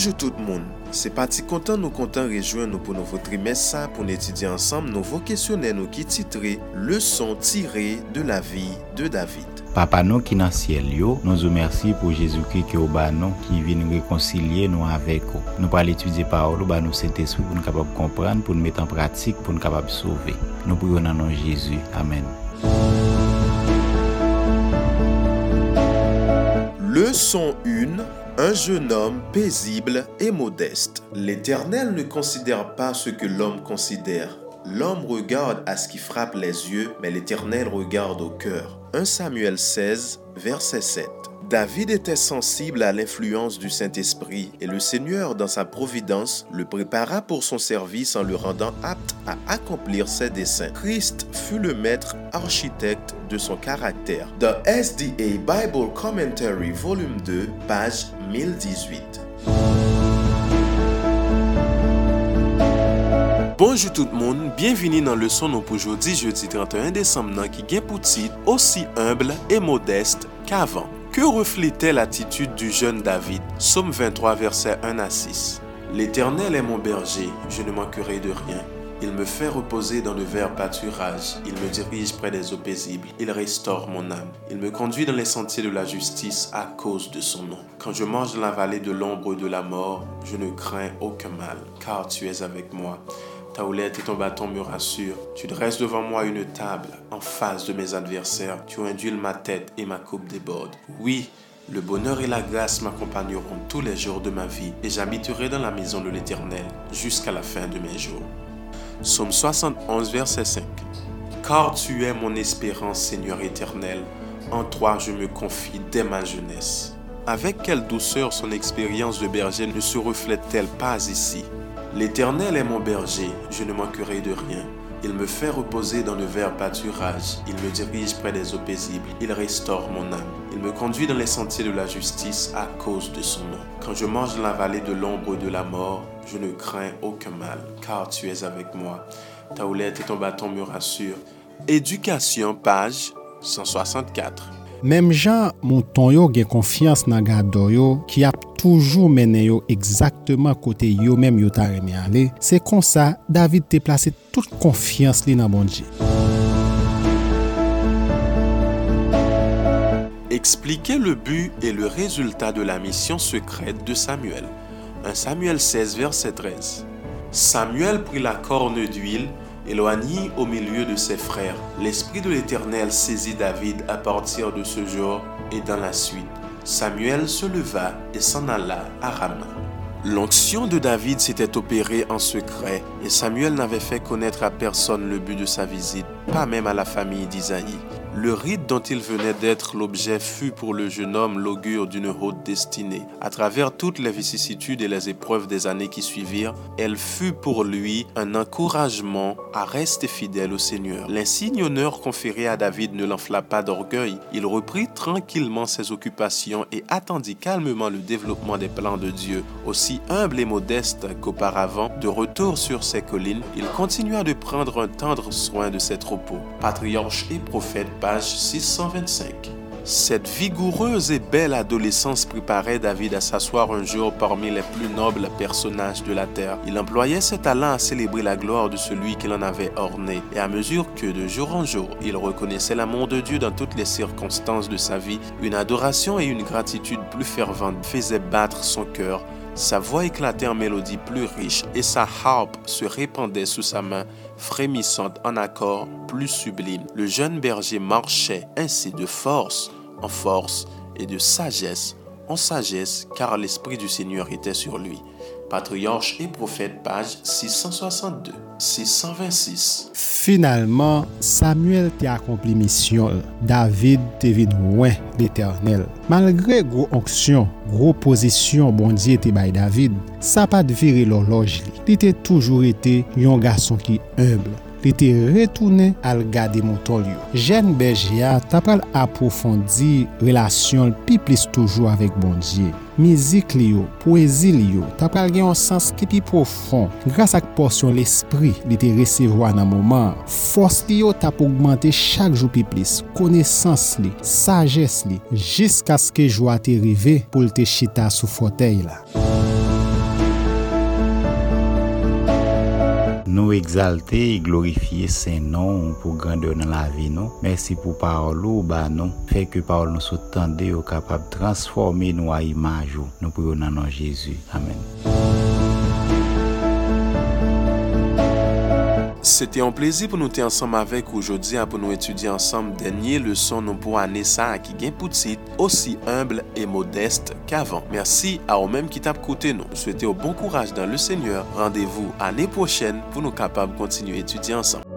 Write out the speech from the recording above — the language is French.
Bonjou tout moun, se pati kontan nou kontan rejwen nou pou nouvo trimes sa pou nou etudi ansam nouvo kesyonen nou ki titre Le son tire de la vi de David. Papa nou ki nan siel yo, nou zo mersi pou Jezou ki ki ou ba nou ki vi nou rekoncilye nou avek ou. Nou pal etudi paolo ba nou sente sou pou nou kapab kompran, pou nou met an pratik, pou nou kapab souve. Nou pou yon nan nou Jezou. Amen. Le son 1 Un jeune homme paisible et modeste. L'Éternel ne considère pas ce que l'homme considère. L'homme regarde à ce qui frappe les yeux, mais l'Éternel regarde au cœur. 1 Samuel 16, verset 7. David était sensible à l'influence du Saint-Esprit et le Seigneur, dans sa providence, le prépara pour son service en le rendant apte à accomplir ses desseins. Christ fut le maître architecte de son caractère. The SDA Bible Commentary Volume 2, page 1018. Bonjour tout le monde, bienvenue dans le son nou pou jeudi, jeudi 31 décembre nan ki gen pou tit aussi humble et modeste qu'avant. Que reflétait l'attitude du jeune David? Somme 23, versets 1 à 6. L'Éternel est mon berger, je ne manquerai de rien. Il me fait reposer dans de verts pâturages, il me dirige près des eaux paisibles, il restaure mon âme. Il me conduit dans les sentiers de la justice à cause de son nom. Quand je mange dans la vallée de l'ombre de la mort, je ne crains aucun mal, car tu es avec moi. Ta houlette et ton bâton me rassurent. Tu dresses devant moi une table en face de mes adversaires. Tu induis ma tête et ma coupe déborde. Oui, le bonheur et la grâce m'accompagneront tous les jours de ma vie et j'habiterai dans la maison de l'Éternel jusqu'à la fin de mes jours. Psaume 71, verset 5. Car tu es mon espérance, Seigneur éternel, en toi je me confie dès ma jeunesse. Avec quelle douceur son expérience de berger ne se reflète-t-elle pas ici? L'Éternel est mon berger, je ne manquerai de rien. Il me fait reposer dans de verts pâturages, il me dirige près des eaux paisibles, il restaure mon âme. Il me conduit dans les sentiers de la justice à cause de son nom. Quand je mange dans la vallée de l'ombre de la mort, je ne crains aucun mal, car tu es avec moi. Ta houlette et ton bâton me rassurent. Éducation, page 164. Mem jan mouton yo gen konfians nan gado yo ki ap toujou menen yo ekzaktman kote yo menm yo ta reme ale, se kon David te plase tout konfians li nan bondje. Expliquer le but et le résultat de la mission secrète de Samuel. 1 Samuel 16, verset 13. Samuel prit la corne d'huile éloigné au milieu de ses frères. L'Esprit de l'Éternel saisit David à partir de ce jour et dans la suite. Samuel se leva et s'en alla à Rama. L'onction de David s'était opérée en secret et Samuel n'avait fait connaître à personne le but de sa visite, pas même à la famille d'Isaïe. Le rite dont il venait d'être l'objet fut pour le jeune homme l'augure d'une haute destinée. À travers toutes les vicissitudes et les épreuves des années qui suivirent, elle fut pour lui un encouragement à rester fidèle au Seigneur. L'insigne honneur conféré à David ne l'enfla pas d'orgueil. Il reprit tranquillement ses occupations et attendit calmement le développement des plans de Dieu. Aussi humble et modeste qu'auparavant, de retour sur ses collines, il continua de prendre un tendre soin de ses troupeaux. Patriarche et prophète page 625. Cette vigoureuse et belle adolescence préparait David à s'asseoir un jour parmi les plus nobles personnages de la terre. Il employait ses talents à célébrer la gloire de celui qui l'en avait orné. Et à mesure que de jour en jour, il reconnaissait l'amour de Dieu dans toutes les circonstances de sa vie, une adoration et une gratitude plus ferventes faisaient battre son cœur. Sa voix éclatait en mélodie plus riche et sa harpe se répandait sous sa main frémissante en accord plus sublime. Le jeune berger marchait ainsi de force en force et de sagesse en sagesse, car l'Esprit du Seigneur était sur lui. Patriarche et Prophète, page 662. 626. Finalman, Samuel te akompli misyon. David te vin wè l'Eternel. Malgre gro onksyon, gro pozisyon bondye te bay David, sa pa devire l'orloj li. Li te toujou ete yon gason ki humble. li te retoune al gade moutol yo. Jen Bergia tapal aprofondi relasyon pi plis toujou avèk bondye. Mizik li yo, poezi li yo, tapal gen yon sens ki pi profon. Gras ak porsyon l'esprit li te resevoa nan mouman, fos li yo tap augmente chak jou pi plis, konesans li, sajes li, jisk aske jou a te rive pou te chita sou fotey la. Nou exalte e glorifiye sen non pou grandeur nan la vi nou. Mersi pou parolou ba nou. Fek ke parol nou sou tende ou kapab transforme nou a imaj ou. Nou pou yo nanon Jezu. Amen. C'était un plaisir pour nous être ensemble avec aujourd'hui pour nous étudier ensemble dernier leçon nous pour année ça qui petit aussi humble et modeste qu'avant. Merci à vous-même qui t'a côté nous. Souhaitez au bon courage dans le Seigneur. Rendez-vous année prochaine pour nous capables de continuer à étudier ensemble.